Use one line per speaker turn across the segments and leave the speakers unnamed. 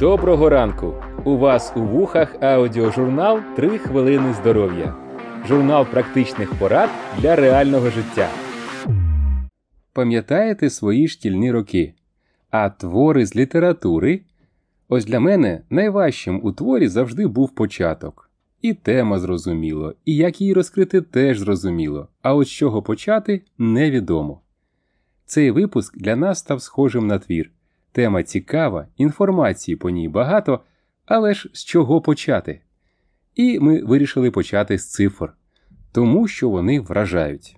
Доброго ранку! У вас у вухах аудіожурнал «3 хвилини здоров'я. Журнал практичних порад для реального життя. Пам'ятаєте свої шкільні роки? А твори з літератури? Ось для мене найважчим у творі завжди був початок. І тема зрозуміло, і як її розкрити теж зрозуміло. А от з чого почати невідомо. Цей випуск для нас став схожим на твір. Тема цікава, інформації по ній багато, але ж з чого почати? І ми вирішили почати з цифр, тому що вони вражають.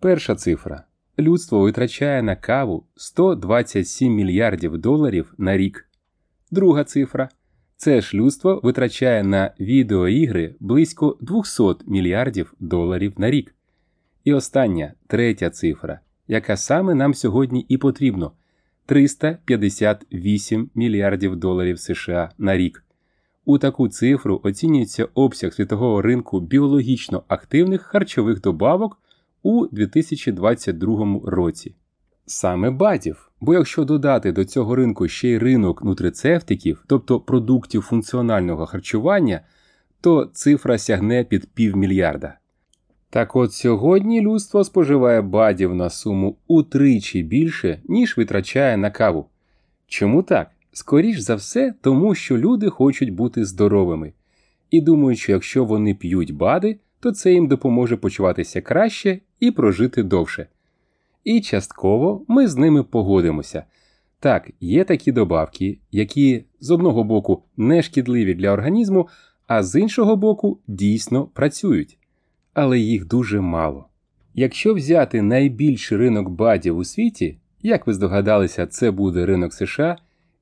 Перша цифра. Людство витрачає на каву 127 мільярдів доларів на рік. Друга цифра. Це ж людство витрачає на відеоігри близько 200 мільярдів доларів на рік. І остання третя цифра, яка саме нам сьогодні і потрібно 358 мільярдів доларів США на рік. У таку цифру оцінюється обсяг світового ринку біологічно активних харчових добавок у 2022 році. Саме БАДів, бо якщо додати до цього ринку ще й ринок нутрицептиків, тобто продуктів функціонального харчування, то цифра сягне під півмільярда. Так от сьогодні людство споживає бадів на суму утричі більше, ніж витрачає на каву. Чому так? Скоріш за все, тому що люди хочуть бути здоровими. І думають, що якщо вони п'ють бади, то це їм допоможе почуватися краще і прожити довше. І частково ми з ними погодимося. Так, є такі добавки, які з одного боку не шкідливі для організму, а з іншого боку дійсно працюють але їх дуже мало. Якщо взяти найбільший ринок бадів у світі, як ви здогадалися, це буде ринок США,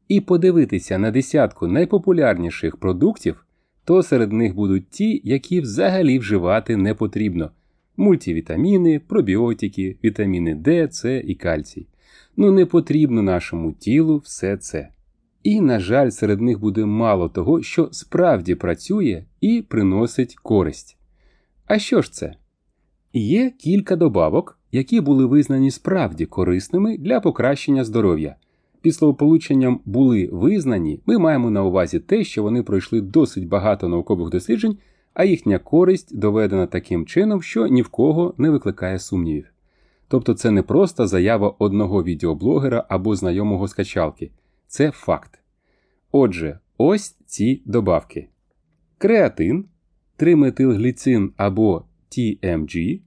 і подивитися на десятку найпопулярніших продуктів, то серед них будуть ті, які взагалі вживати не потрібно: мультивітаміни, пробіотики, вітаміни Д, С і кальцій. Ну не потрібно нашому тілу все це. І, на жаль, серед них буде мало того, що справді працює і приносить користь. А що ж це? Є кілька добавок, які були визнані справді корисними для покращення здоров'я. Під словополученням були визнані, ми маємо на увазі те, що вони пройшли досить багато наукових досліджень, а їхня користь доведена таким чином, що ні в кого не викликає сумнівів. Тобто це не просто заява одного відеоблогера або знайомого скачалки, це факт. Отже, ось ці добавки: креатин. 3-метилгліцин або TMG,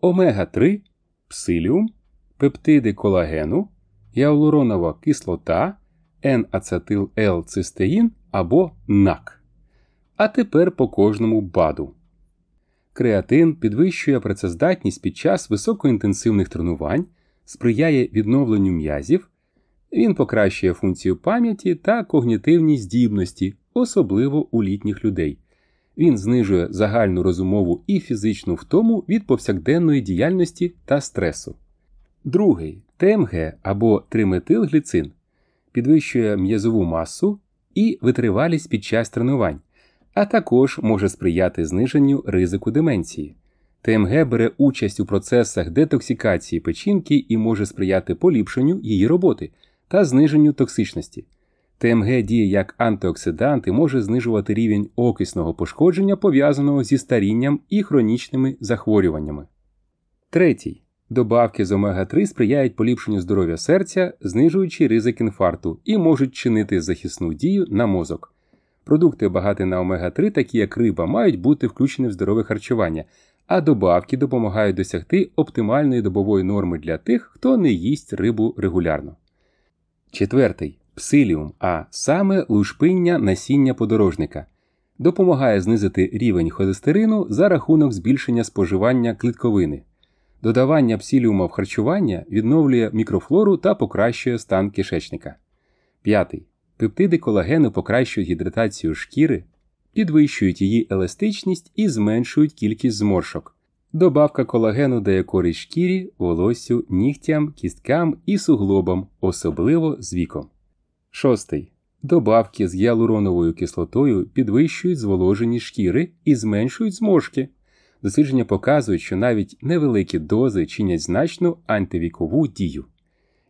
омега-3, псиліум, пептиди колагену, гіалуронова кислота, N-ацетил-L-цистеїн або НАК. А тепер по кожному БАДу. Креатин підвищує працездатність під час високоінтенсивних тренувань, сприяє відновленню м'язів, він покращує функцію пам'яті та когнітивні здібності, особливо у літніх людей. Він знижує загальну розумову і фізичну втому від повсякденної діяльності та стресу. Другий ТМГ або триметилгліцин підвищує м'язову масу і витривалість під час тренувань, а також може сприяти зниженню ризику деменції. ТМГ бере участь у процесах детоксикації печінки і може сприяти поліпшенню її роботи та зниженню токсичності. ТМГ діє як антиоксидант і може знижувати рівень окисного пошкодження, пов'язаного зі старінням і хронічними захворюваннями. Третій. Добавки з омега-3 сприяють поліпшенню здоров'я серця, знижуючи ризик інфаркту і можуть чинити захисну дію на мозок. Продукти багаті на омега-3, такі як риба, мають бути включені в здорове харчування, а добавки допомагають досягти оптимальної добової норми для тих, хто не їсть рибу регулярно. Четвертий псиліум, а саме лушпиння насіння подорожника, допомагає знизити рівень холестерину за рахунок збільшення споживання клітковини. Додавання псиліума в харчування відновлює мікрофлору та покращує стан кишечника. П'ятий. Пептиди колагену покращують гідратацію шкіри, підвищують її еластичність і зменшують кількість зморшок. Добавка колагену дає користь шкірі, волоссю, нігтям, кісткам і суглобам, особливо з віком. Шостий. Добавки з гіалуроновою кислотою підвищують зволоженість шкіри і зменшують зморшки. Дослідження показують, що навіть невеликі дози чинять значну антивікову дію.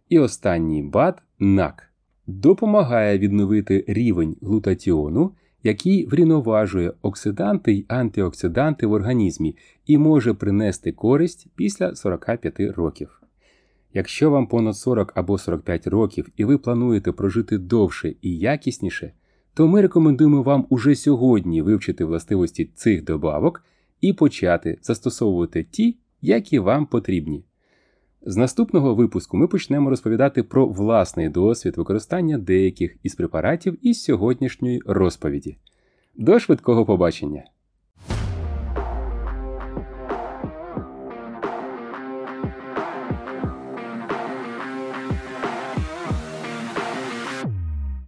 І останній бад НАК. допомагає відновити рівень глутатіону, який врівноважує оксиданти й антиоксиданти в організмі і може принести користь після 45 років. Якщо вам понад 40 або 45 років і ви плануєте прожити довше і якісніше, то ми рекомендуємо вам уже сьогодні вивчити властивості цих добавок і почати застосовувати ті, які вам потрібні. З наступного випуску ми почнемо розповідати про власний досвід використання деяких із препаратів із сьогоднішньої розповіді. До швидкого побачення!